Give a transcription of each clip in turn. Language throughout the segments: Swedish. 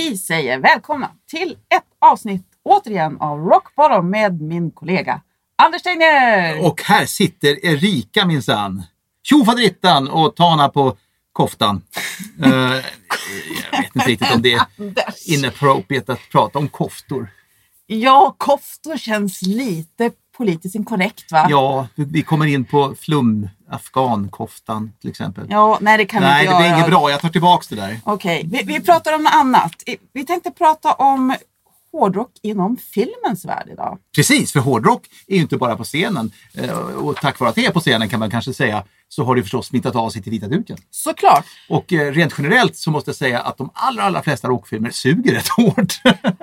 Vi säger välkomna till ett avsnitt återigen av Rock Bottom med min kollega Anders Tegnér. Och här sitter Erika minsann. Tjofaderittan och Tana på koftan. Eh, jag vet inte riktigt om det är inappropriate att prata om koftor. Ja, koftor känns lite politiskt inkorrekt va? Ja, vi kommer in på flum afghankoftan till exempel. Ja, nej det kan vi Nej, inte det blir göra. inget bra. Jag tar tillbaks det där. Okej, vi, vi pratar om något annat. Vi tänkte prata om hårdrock inom filmens värld idag. Precis, för hårdrock är ju inte bara på scenen. Eh, Och tack vare att det är på scenen kan man kanske säga så har det förstås smittat av sig till vita duken. Såklart. Och eh, rent generellt så måste jag säga att de allra, allra flesta rockfilmer suger rätt hårt.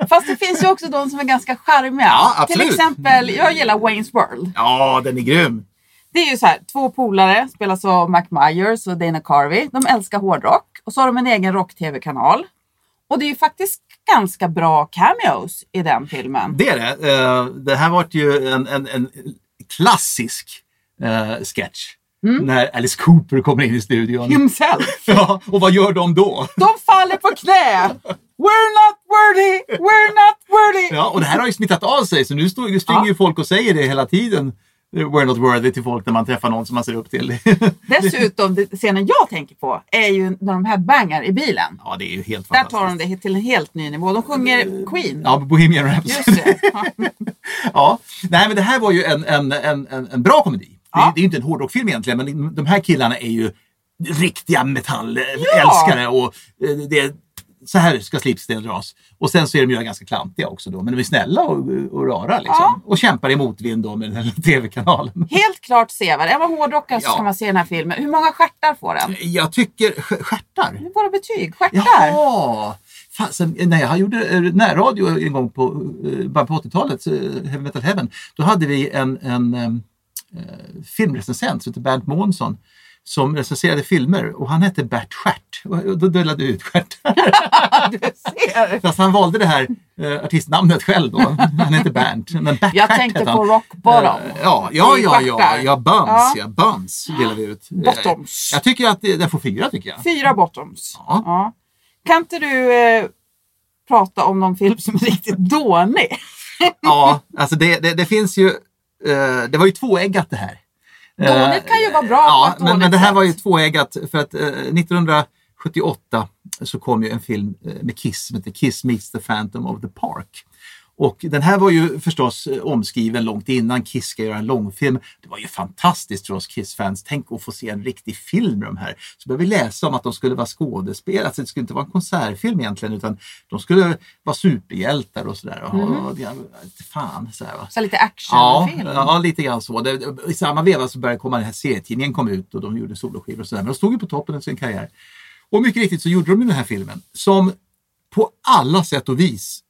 Fast det finns ju också de som är ganska charmiga. Ja, absolut. Till exempel, jag gillar Wayne's World. ja, den är grym. Det är ju så här, två polare, spelas av Mac Myers och Dana Carvey. De älskar hårdrock och så har de en egen rock-tv-kanal. Och det är ju faktiskt ganska bra cameos i den filmen. Det är det. Eh, Det här var ju en, en, en klassisk eh, sketch. När Alice Cooper kommer in i studion. Himself. Ja, och vad gör de då? De faller på knä! We're not worthy! We're not worthy! Ja, och det här har ju smittat av sig så nu springer ju folk och säger det hela tiden. We're not worthy till folk när man träffar någon som man ser upp till. Dessutom, det- scenen jag tänker på är ju när de headbangar i bilen. ja, det är ju helt Där fantastiskt. tar de det till en helt ny nivå. De sjunger Queen. Ja, Bohemian Rhapsody. Det. Ja. Ja, nej men det här var ju en, en, en, en, bra komedi. Det, Ja. är, det är ju inte en hårdrockfilm egentligen, men de här killarna är ju riktiga metallälskare. Och eh, det, så här ska slipsten dras. Och sen så är de ju ganska klantiga också då, men de är snälla och, och rara liksom. Ja. Och kämpar i motvind då med den här tv-kanalen. Helt klart sevärd. Är man hårdrockare så Ja. ska man se den här filmen. Hur många stjärtar får den? Jag tycker, stjärtar? Våra betyg. Stjärtar. Jaha! Fasen, när jag gjorde eh, närradio en gång på, eh, på 80-talet, eh, Heavy Metal Heaven, då hade vi en, en eh, filmrecensent som hette Bernt Månsson som recenserade filmer och han hette Bert Stjärt. Och då delade vi ut. Du ser. Fast han valde det här eh, artistnamnet själv då. Han hette Bernt. Men Bert Jag Stjärt tänkte på. Rock Bottom. Eh, Ja, ja, ja, ja, ja, Buns, Ja. ja, Buns delar vi ut. Bottoms. Jag tycker att det- den får fyra tycker jag. Fyra bottoms. Ja. Ja. Kan inte du eh, prata om någon film som är riktigt dålig? Ja, alltså det, det, det finns ju, eh, det var ju tvåeggat det här. Dåligt kan ju vara bra Ja, men, men dåligt det här var ju tvåeggat för att eh, 1978 så kom ju en film eh, med Kiss som heter Kiss meets the Phantom of the Park. Och den här var ju förstås eh, omskriven långt innan Kiss ska göra en långfilm. Det var ju fantastiskt för oss Kiss-fans. Tänk att få se en riktig film med de här. Så började vi läsa om att de skulle vara skådespelare. Alltså det skulle inte vara en konsertfilm egentligen utan de skulle vara superhjältar och sådär. Och, och, ja, fan, så här. Så lite Ja, actionfilm. ja, lite grann så. Det, I samma veva så började komma den här serietidningen kom ut och de gjorde soloskivor och sådär. Men de stod ju på toppen av sin karriär. Och mycket riktigt så gjorde de den här filmen som på alla sätt och vis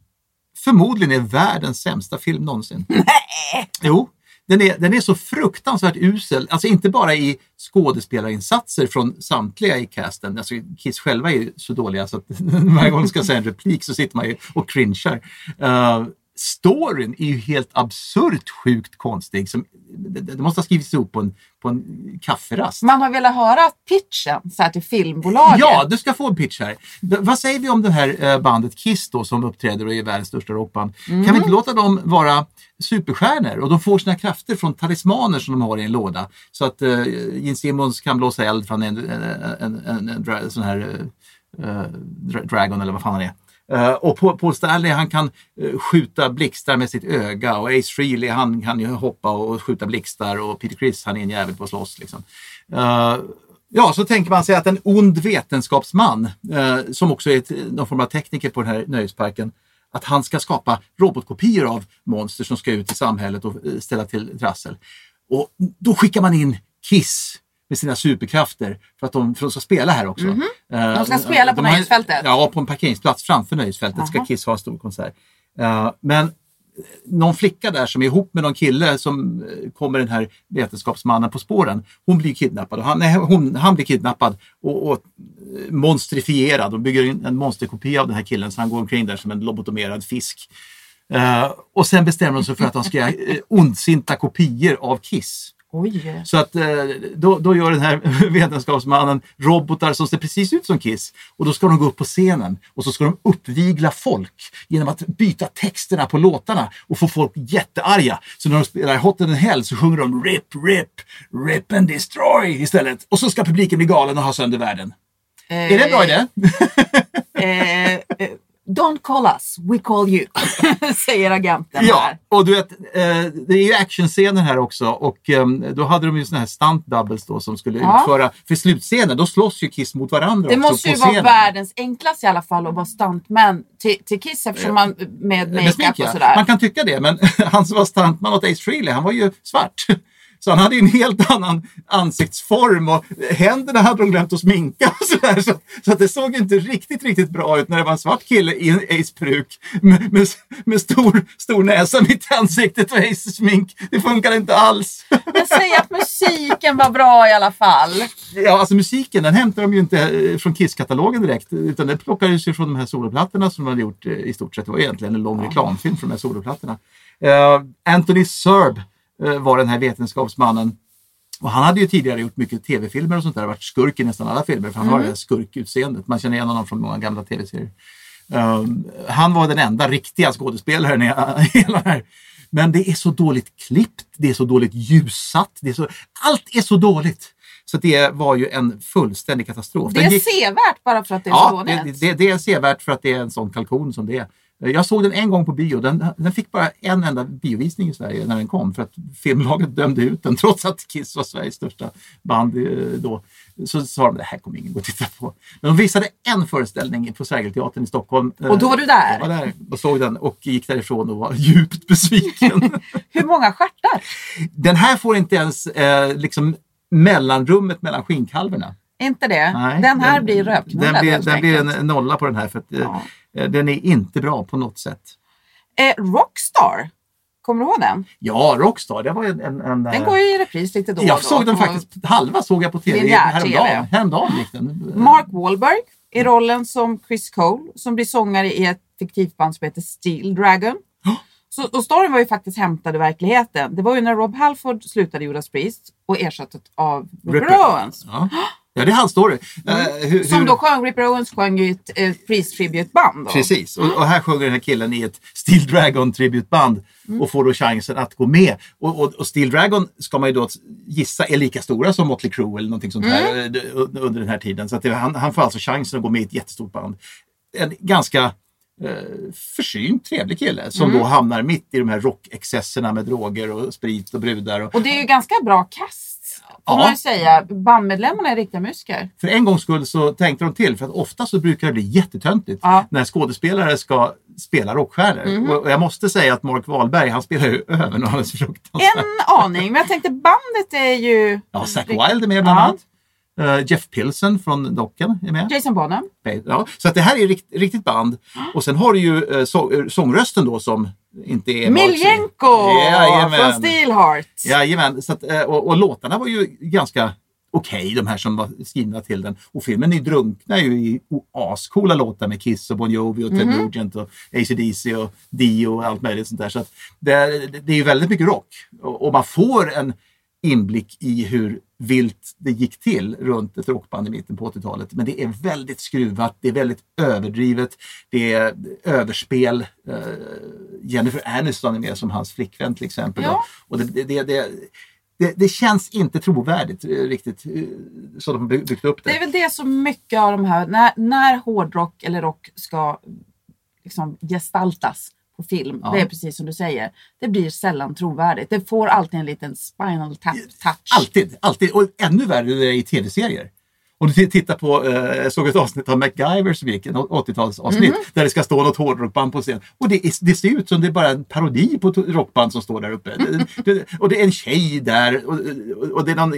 förmodligen är världens sämsta film någonsin. Nej! Jo, den är, den är så fruktansvärt usel. Alltså inte bara i skådespelarinsatser från samtliga i casten. Alltså Kiss själva är ju så dåliga så att varje gång de ska säga en replik så sitter man ju och cringear. Uh, storyn är ju helt absurt sjukt konstig. Som, det, måste ha skrivits ihop på en, på en kafferast. Man har velat höra pitchen så här, till filmbolaget. Ja, du ska få en pitch här. Vad säger vi om det här eh, bandet Kiss då som uppträder och är världens största rockband? Kan vi inte låta dem vara superstjärnor och de får sina krafter från talismaner som de har i en låda. Så att eh, Gene Simmons kan blåsa eld från en, en, en, en, en sån här dra, Dragon eller vad fan han är. Eh, och Paul, Stanley han kan eh, skjuta blixtar med sitt öga och Ace Frehley han kan ju hoppa och skjuta blixtar och Peter Criss han är en jävel på att slåss. Liksom. Eh, ja, så tänker man sig att en ond vetenskapsman, som också är ett, någon form av tekniker på den här nöjesparken, att han ska skapa robotkopior av monster som ska ut i samhället och ställa till trassel. Och då skickar man in Kiss med sina superkrafter för att de, för att de ska spela här också. Mhm. Eh, De ska spela på nöjesfältet? Ja, på en parkeringsplats framför nöjesfältet ska Jaha. Kiss ha en stor konsert. Eh, men någon flicka där som är ihop med någon kille som eh, kommer den här vetenskapsmannen på spåren. Hon blir kidnappad. Och han, nej, hon, han blir kidnappad och, och eh, monstrifierad och bygger en monsterkopia av den här killen så han går omkring där som en lobotomerad fisk. Eh, och sen bestämmer de sig för att de ska göra eh, ondsinta kopior av Kiss. Oj. Så att eh, då, då gör den här vetenskapsmannen robotar som ser precis ut som Kiss. Och då ska de gå upp på scenen och så ska de uppvigla folk genom att byta texterna på låtarna och få folk jättearga. Så när de spelar Hot in Hell så sjunger de RIP, RIP, RIP and Destroy istället. Och så ska publiken bli galen och ha sönder världen. Är det en bra idé? Eh, eh, don't call us, we call you, säger agenten Ja, här. och du vet, eh, det är ju actionscener här också och eh, då hade de ju såna här stunt doubles då som skulle Ja. utföra, för slutscenen, då slåss ju Kiss mot varandra Det måste ju vara scenen. världens enklaste i alla fall att vara stuntman till, till Kiss eftersom man med makeup och sådär. Man kan tycka det, men han som var stuntman åt Ace Frehley, han var ju svart. Så han hade ju en helt annan ansiktsform och händerna hade de glömt att sminka. Så, så att det såg inte riktigt, riktigt bra ut när det var en svart kille i en Ace-peruk med, med, med stor, stor näsa mitt i ansiktet och Ace-smink. Det funkar inte alls. Men säg att musiken var bra i alla fall. Ja, alltså musiken den hämtar de ju inte eh, från Kiss-katalogen direkt utan det plockades ju från de här soloplattorna som de hade gjort eh, i stort sett. Det var egentligen en lång reklamfilm för de här soloplattorna. Uh, Anthony Serb var den här vetenskapsmannen och han hade ju tidigare gjort mycket tv-filmer och sånt där, varit skurk i nästan alla filmer för han har det här skurkutseendet. Man känner igen honom från många gamla tv-serier. Um, han var den enda riktiga skådespelaren i hela här. Men det är så dåligt klippt, det är så dåligt ljussatt, det är så, allt är så dåligt. Så det var ju en fullständig katastrof. Det är gick- sevärt bara för att det är så Ja, dåligt. det, det, det är sevärt för att det är en sån kalkon som det är. Jag såg den en gång på bio. Den, den fick bara en enda biovisning i Sverige när den kom för att filmlaget dömde ut den trots att Kiss var Sveriges största band eh, då. Så sa de det här kommer ingen gå och titta på. Men de visade en föreställning på Sergelteatern i Stockholm. Och då var du där? Jag var där och såg den och gick därifrån och var djupt besviken. Hur många stjärtar? den här får inte ens eh, liksom mellanrummet mellan skinkhalvorna. Inte det? Nej, den här blir röpknullad Den blir, den blir en nolla på den här för att eh, Ja. Eh, den är inte bra på något sätt. Eh, Rockstar, kommer du ihåg den? Ja, Rockstar, det var en... en, en Den eh, går ju i repris lite då och Jag då såg den faktiskt, halva såg jag på tv häromdagen. Häromdagen gick den. Mark Wahlberg i rollen som Chris Cole som blir sångare i ett fiktivt band som heter Steel Dragon. Så, och storyn var ju faktiskt hämtad i verkligheten. Det var ju när Rob Halford slutade Judas Priest och ersattes av Ripper. Owens. Ja. Ja, det är hans story. Eh, hur, Som hur- då sjöng, Ripper Owens sjöng ju ett eh, Priest Tribute band. Då. Precis, och, och här sjunger den här killen i ett Steel Dragon tributband Mm. och får då chansen att gå med. Och, och, och Steel Dragon ska man ju då gissa är lika stora som Motley Crue eller någonting sånt här Mm. eh, under den här tiden. Så att det, han, han får alltså chansen att gå med i ett jättestort band. En ganska eh, försynt, trevlig kille som Mm. då hamnar mitt i de här rockexcesserna med droger och sprit och brudar. Och, Och det är ju ganska bra kast. Får Ja. man ju säga. Bandmedlemmarna är riktiga musiker. För en gångs skull så tänkte de till, för att ofta så brukar det bli jättetöntigt Ja. När skådespelare ska spela rockstjärnor. Och jag måste säga att Mark Wahlberg, han spelar ju över något alldeles fruktansvärt. En aning, men jag tänkte bandet är ju... Ja, Zack Wilde är med bland Ja. Eh, Jeff Pilsen från Docken är med. Jason Bonham. Ja, så att det här är rikt, riktigt band. Och sen har du ju uh, så, sångrösten då som inte är... Miljenko Jajamän. från Steelheart. Jajamän, så att, eh, och, och låtarna var ju ganska okej, de här som var skrivna till den. Och filmen är drunknar ju i ascoola låtar med Kiss och Bon Jovi och Ted Nugent och AC/DC och Dio och allt möjligt sånt där. Så det, är, det är ju väldigt mycket rock och, och man får en inblick i hur vilt det gick till runt ett rockband i mitten på 80-talet. Men det är väldigt skruvat, det är väldigt överdrivet, det är överspel. Eh, Jennifer Aniston är med som hans flickvän till exempel. Ja. Och det, det, det, det, det känns inte trovärdigt eh, riktigt eh, så de byggt upp det. Det är väl det som mycket av de här, när, när hårdrock eller rock ska liksom gestaltas på film, Ja. det är precis som du säger, det blir sällan trovärdigt. Det får alltid en liten spinal tap touch. Alltid, alltid. Och ännu värre är det i tv-serier. Om du tittar på, eh, jag såg ett avsnitt av MacGyver som gick, ett 80-talsavsnitt, Mhm. där det ska stå något hårdrockband på scen. Och det, är, det ser ut som det är bara en parodi på rockband som står där uppe. Det, och det är en tjej där och, och- det är någon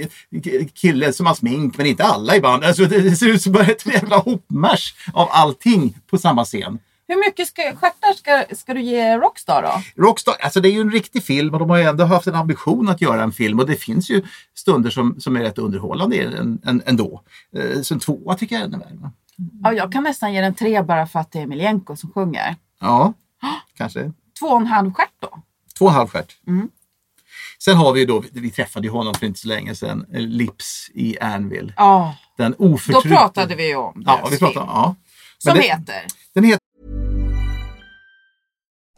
kille som har smink, men inte alla i bandet. Alltså, det, det ser ut som bara ett jävla hopmarsch av allting på samma scen. Hur mycket ska, stjärtar ska, ska du ge Rockstar då? Rockstar, alltså det är ju en riktig film och de har ju ändå haft en ambition att göra en film och det finns ju stunder som, som är rätt underhållande en, en, ändå. Eh, Så en tvåa tycker jag är ännu värre. va? Ja, jag kan nästan ge den tre bara för att det är Emelienko som sjunger. Ja, kanske. Två och en halv stjärt då? Två och en halv stjärt. Sen har vi ju då, vi träffade ju honom för inte så länge sedan, eh, Lips i Anvil. Ja, Den då pratade vi om Ja, deras vi pratade film. ja. Som det- heter? Den heter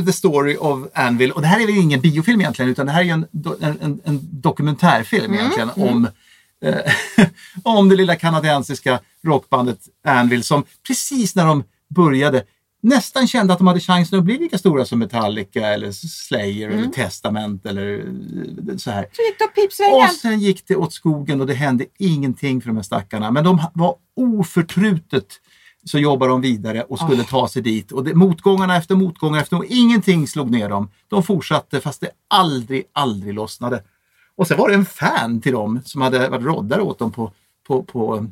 The Story of Anvil. Och det här är väl ingen biofilm egentligen utan det här är ju en, en, en, en dokumentärfilm egentligen om, eh, om det lilla kanadensiska rockbandet Anvil som precis när de började nästan kände att de hade chansen att bli lika stora som Metallica eller Slayer eller Testament eller eh, så här. Så gick åt pipsvängen. Och sen gick det åt skogen och det hände ingenting för de här stackarna. Men de var oförtrutet så jobbade de vidare och skulle ta sig dit. Och det, motgångarna efter motgångar efter ingenting slog ner dem. De fortsatte fast det aldrig, aldrig lossnade. Och sen var det en fan till dem som hade varit roddare åt dem på, på, på eh,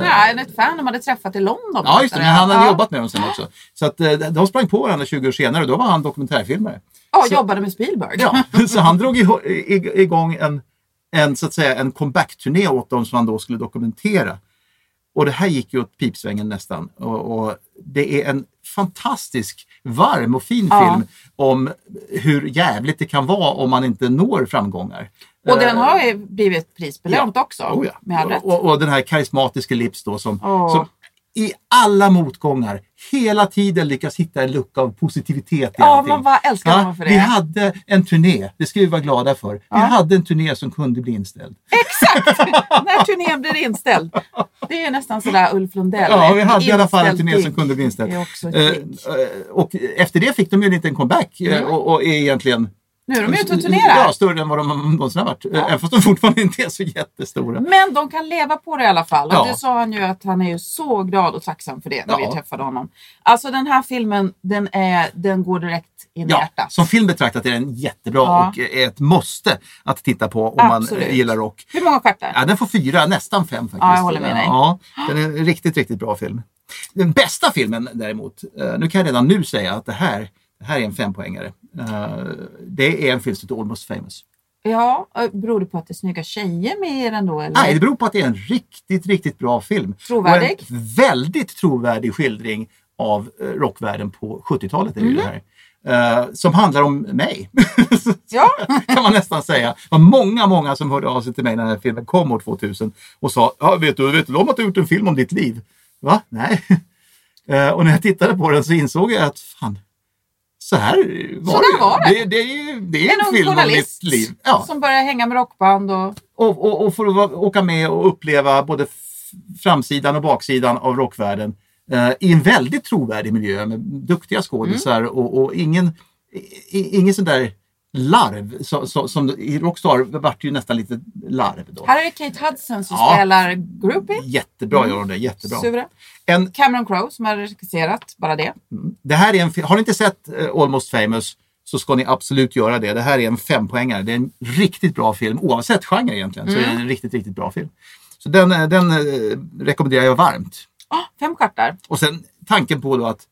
Nej, ett fan de hade träffat i London. Ja, just det. Men han hade Ja. jobbat med dem sen också. Så att, eh, de sprang på varandra 20 år senare och då var han dokumentärfilmare. Ja, jobbade med Spielberg. Ja, så han drog igång en, en, så att säga, en comeback-turné åt dem som han då skulle dokumentera. Och det här gick ju åt pipsvängen nästan. Och, och det är en fantastisk, varm och fin Ja. film om hur jävligt det kan vara om man inte når framgångar. Och den Eh, har ju blivit prisbelönt också. Oh ja. Med all rätt. och, och den här karismatiska Lips då som, Åh. som i alla motgångar hela tiden lyckas hitta en lucka av positivitet i Ja, allting. man bara älskar honom för det. Vi hade en turné, det ska vi vara glada för. Vi hade en turné som kunde bli inställd. När turnén blir inställd. Det är nästan sådär Ulf Lundell. Ja, vi hade i alla fall en turné som kunde bli inställd. Eh, eh, och efter det fick de ju en liten comeback eh, och, och är egentligen Nu är de ute och turnerar. Ja, större än vad de någonsin har varit. Ja. Även fast de fortfarande inte är så jättestora. Men de kan leva på det i alla fall. Ja. Och det sa han ju att han är ju så glad och tacksam för det när Ja. vi träffade honom. Alltså den här filmen, den, är, den går direkt in i Ja, hjärtat. som film betraktat är den jättebra Ja. och är ett måste att titta på om man Absolut. eh, gillar rock. Hur många stjärtar? Ja, den får fyra, nästan fem faktiskt. Ja, jag håller med dig. Ja, den är en riktigt, riktigt bra film. Den bästa filmen däremot, eh, nu kan jag redan nu säga att det här, det här är en fempoängare. Eh, Det är en film som heter Almost famous. Ja, eh, beror det på att det är snygga tjejer med i den då? Eller? Nej, det beror på att det är en riktigt, riktigt bra film. Trovärdig? Och en väldigt trovärdig skildring av eh, rockvärlden på 70-talet. Är det det här. Eh, som handlar om mig. Ja. kan man nästan säga. Det var många, många som hörde av sig till mig när den här filmen kom år 2000 och sa, ja, vet du, vet du om att du gjort en film om ditt liv? Va? Nej. Eh, och när jag tittade på den så insåg jag att fan, så här var Så det. var det. Det, det det är En en, film om mitt liv. Ja som börjar hänga med rockband och och, och, och få vara- åka med och uppleva både framsidan och baksidan av rockvärlden eh, i en väldigt trovärdig miljö med duktiga skådisar Mm. och, och ingen, i, ingen sån där larv. Så, så, som I Rockstar vart det ju nästan lite larv då. här är det Kate Hudson som Ja. spelar Groupie. Jättebra gör hon det, jättebra. Suverän. En, Cameron Crowe som har regisserat, bara det. det här är en, har ni inte sett eh, Almost famous så ska ni absolut göra det. Det här är en fempoängare. Det är en riktigt bra film oavsett genre egentligen. Så är det en riktigt, riktigt bra film. Så den, eh, den eh, rekommenderar jag varmt. Ah, fem stjärtar. Och sen tanken på då att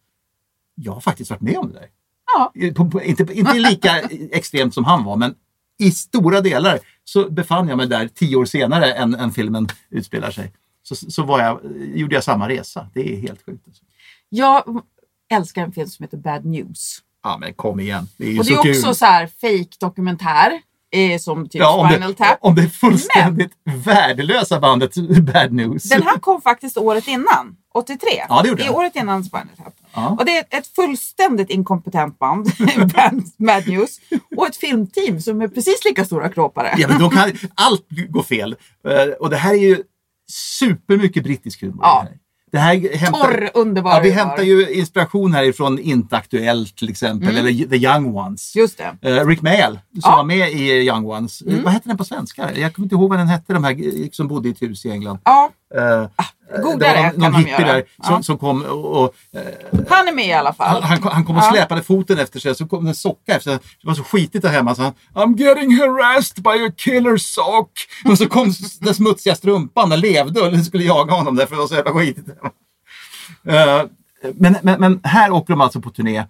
jag har faktiskt varit med om det där. Ja. På, på, inte, inte lika extremt som han var, men i stora delar så befann jag mig där tio år senare än, än filmen utspelar sig. Så, så var jag, gjorde jag samma resa. Det är helt sjukt. Alltså. Jag älskar en film som heter Bad News. Ja, men kom igen. Det är ju Och det så är kul. också så här fake dokumentär eh, som typ ja, om, Spinal det, Tap. om det fullständigt värdelösa bandet Bad News. Den här kom faktiskt året innan, 83. Ja, det gjorde I den. året innan Spinal Tap. Ja. Och det är ett- ett fullständigt inkompetent band, Mad News, och ett filmteam som är precis lika stora klåpare. Ja, men då kan allt gå fel. Eh, Och det här är ju supermycket brittisk humor. Ja. Det här. Hämtar, Torr, underbar ja, Vi humor. hämtar ju inspiration härifrån Inte Aktuellt till exempel, eller The Young Ones. Mm. Just det. Eh, Rick Mayall som Ja. Mm. var med i Young Ones. Eh, Vad hette den på svenska? Jag kommer inte ihåg vad den hette, de här eh, som bodde i ett hus i England. Ja, Eh, godare det var någon, kan någon de hippie där som, Ja. som kom och, och han är med i alla fall. han, han, kom- och Ja. släpade foten efter sig, så kom en socka efter sig. Det var så skitigt där hemma så han I'm getting harassed by a killer sock. Och så kom den smutsiga strumpan, den levde och skulle jaga honom där för det var så jävla skitigt. Eh, men, men, men här åker de alltså på turné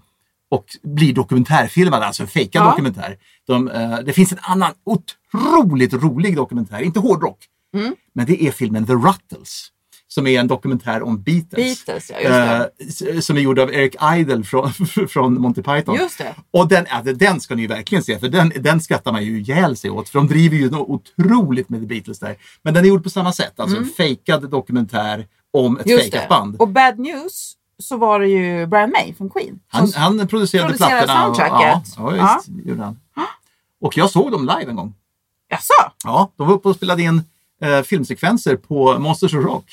och blir dokumentärfilmade, alltså en fejkad Ja. dokumentär. De, eh, det finns en annan otroligt rolig dokumentär, inte hårdrock, Mm. men det är filmen The Ruttles. Som är en dokumentär om Beatles. Beatles, ja. Eh, som är gjord av Eric Idle från, från Monty Python. Just det. Och den, ja, den ska ni ju verkligen se, för den, den skrattar man ju ihjäl sig åt. För de driver ju något otroligt med The Beatles där. Men den är gjord på samma sätt, alltså en fejkad dokumentär om ett Mm. Fejkat band. Och Bad News så var det ju Brian May från Queen. Han, han producerade, producerade plattorna. soundtracket. Ja, ja, visst, gjorde han. Och jag såg dem live en gång. Jaså? Ja, de var uppe och spelade in eh, filmsekvenser på Monsters of Rock.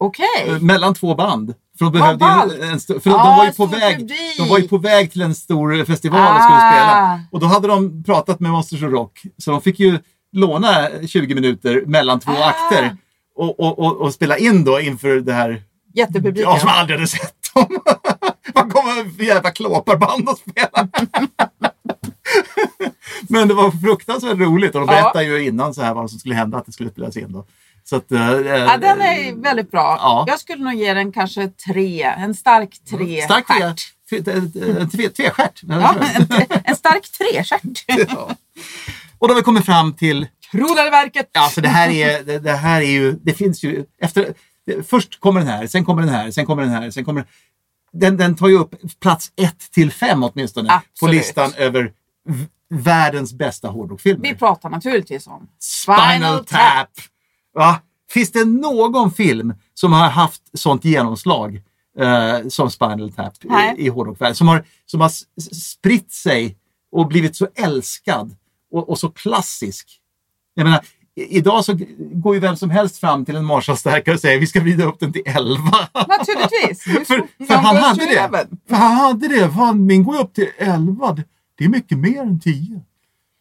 Okej. Eh, mellan två band. För, de, behövde en, en för de, var ju på väg, publik. de var ju på väg till en stor festival och Ah. skulle spela. Och då hade de pratat med Monsters of Rock. Så de fick ju låna 20 minuter mellan två Ah. akter. Och, och, och, och spela in då inför det här Jättepubliken. Ja, som aldrig hade sett dem. Vad kommer för jävla klåparband att spela? Men det var fruktansvärt roligt och de berättade ju innan så här vad som skulle hända att det skulle spelas in. Då. Så att, eh, Ja, den är väldigt bra. Ja. Jag skulle nog ge den kanske tre. En stark tre. Stark tre, stjärt. tre, tre, tre, tvestjärt. Ja, en, en stark trestjärt. Ja. Och då har vi kommit fram till, Kronan i verket. ja för det här är, det, det här är ju, det finns ju, efter, först kommer den här, sen kommer den här, sen kommer den här, sen kommer den, den tar ju upp plats ett till fem åtminstone på Absolut. listan över världens bästa hårdrockfilmer. Vi pratar naturligtvis om Spinal Tap. Va? Finns det någon film som har haft sånt genomslag eh, som Spinal Tap Nej. i, i hårdrockvärlden? Som har, som har spritt sig och blivit så älskad och, och så klassisk. Jag menar, idag så går ju vem som helst fram till en Marshallstärkare och säger vi ska vrida upp den till 11. Naturligtvis. för, för han hade det. För han hade det. Fan, min går ju upp till 11. Det är mycket mer än 10.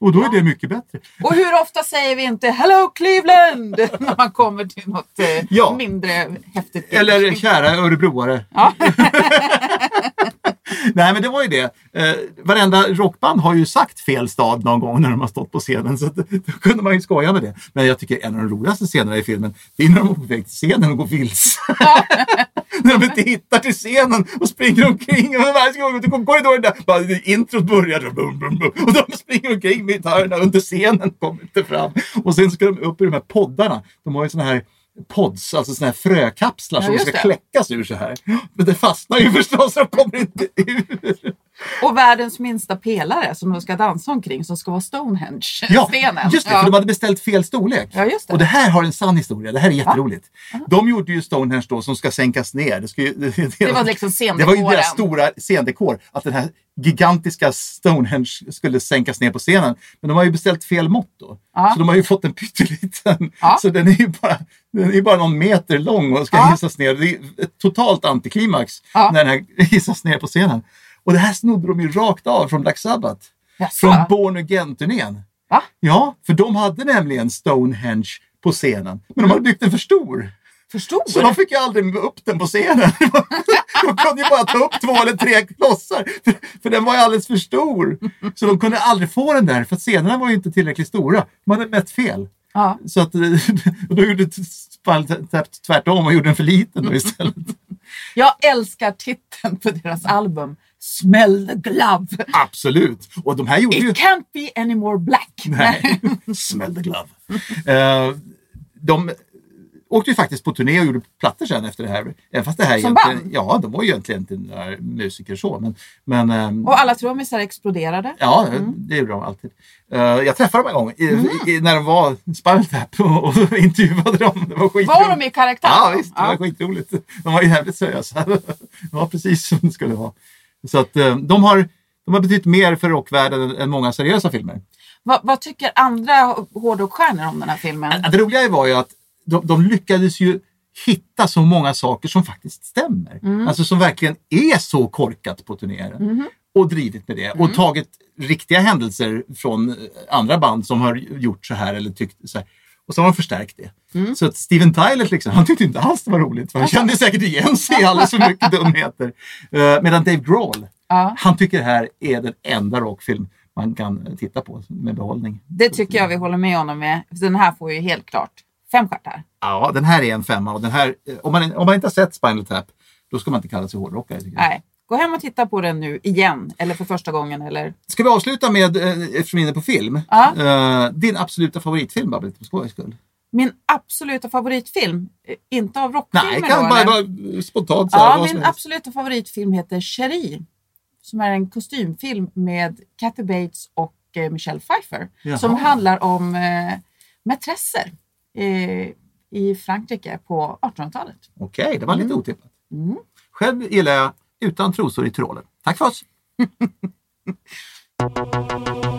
Och då är det mycket bättre. Och hur ofta säger vi inte Hello Cleveland när man kommer till något eh, Ja. mindre häftigt? Eller kära örebroare. Ja. Nej men det var ju det. Eh, varenda rockband har ju sagt fel stad någon gång när de har stått på scenen. Så att, då kunde man ju skoja med det. Men jag tycker en av de roligaste scenerna i filmen, det är när de till scenen och går vilse. när de inte hittar till scenen och springer omkring. Och varje gång de kommer korridoren där, bara, introt börjar och bum, bum, bum, och de springer omkring med gitarrerna under scenen, kommer inte fram. Och sen ska de upp i de här poddarna. De har ju såna här pods, alltså såna här frökapslar Ja, som ska det. kläckas ur så här. Men det fastnar ju förstås och kommer inte ur. Och världens minsta pelare som de ska dansa omkring som ska vara Stonehenge-stenen. just det, för de hade beställt fel storlek. Ja, just det. Och det här har en sann historia. Det här är jätteroligt. De gjorde ju Stonehenge då som ska sänkas ner. Det, ska ju, det, det, Det var liksom Det var ju deras stora scendekor. Att den här gigantiska Stonehenge skulle sänkas ner på scenen. Men de har ju beställt fel mått då. Ja. Så de har ju fått en pytteliten. Ja. Så den är ju bara, den är bara någon meter lång och ska Ja. hissas ner. Det är ett totalt antiklimax Ja. när den här hissas ner på scenen. Och det här snodde de ju rakt av från Black Sabbath. Jaså? Från Born Again-turnén. Va? Ja, för de hade nämligen Stonehenge på scenen. Men de hade byggt den för stor. Förstod Så de fick ju aldrig upp den på scenen. De kunde ju bara ta upp två eller tre klossar. För, för den var ju alldeles för stor. Så de kunde aldrig få den där. För scenerna var ju inte tillräckligt stora. De hade mätt fel. Ja. Så att, och då gjorde Tap tvärtom och gjorde den för liten då istället. Jag älskar titeln på deras album. Smell the glove. Absolut. Och de här gjorde ju... It can't be any more black. Nej, smell the glove. Eh, de åkte ju faktiskt på turné och gjorde plattor sen efter det här. Även fast det här Som band? Ja, de var ju egentligen inte några musiker så. Men, men ehm, Och alla trummisar exploderade. ja, det gjorde de alltid. Eh, jag träffade dem en gång i, i, när de var Spinal Tap och, och intervjuade dem. Det var skitroligt. Var de i karaktär? Ja, visst. Det Ja. var skitroligt. De var jävligt seriösa. Det var precis som det skulle vara. Så att eh, de har, de har betytt mer för rockvärlden än, än många seriösa filmer. Vad, vad tycker andra hårdrockstjärnor om den här filmen? Det roliga var ju att de, de lyckades ju hitta så många saker som faktiskt stämmer. Alltså som verkligen är så korkat på turnéer. Och drivit med det. Och tagit riktiga händelser från eh, andra band som har gjort så här eller tyckt så här. Och så har de förstärkt det. Så att Steven Tyler exempel, han tyckte inte alls det var roligt. För han kände säkert igen sig i alldeles för mycket dumheter. Uh, medan Dave Grohl, Ja. han tycker det här är den enda rockfilm man kan titta på med behållning. Det tycker jag vi håller med honom med. Den här får ju helt klart fem stjärtar. Ja, den här är en femma och den här, eh, om man, om man inte har sett Spinal Tap, då ska man inte kalla sig hårdrockare. Nej. Gå hem och titta på den nu igen. Eller för första gången. Eller... Ska vi avsluta med, eh, eftersom vi är inne på film, Ja. eh, din absoluta favoritfilm Babbel, för skojs skull? Min absoluta favoritfilm, inte av rockfilmer Nej, då, kan bara, eller? bara spontant så Ja, min absoluta favoritfilm heter Cherie. Som är en kostymfilm med Kathy Bates och Michelle Pfeiffer. Jaha. Som handlar om eh, mätresser eh, i Frankrike på 1800-talet. Okej, det var lite Mm. otippat. Själv gillar jag Utan trosor i Tyrolen. Tack för oss!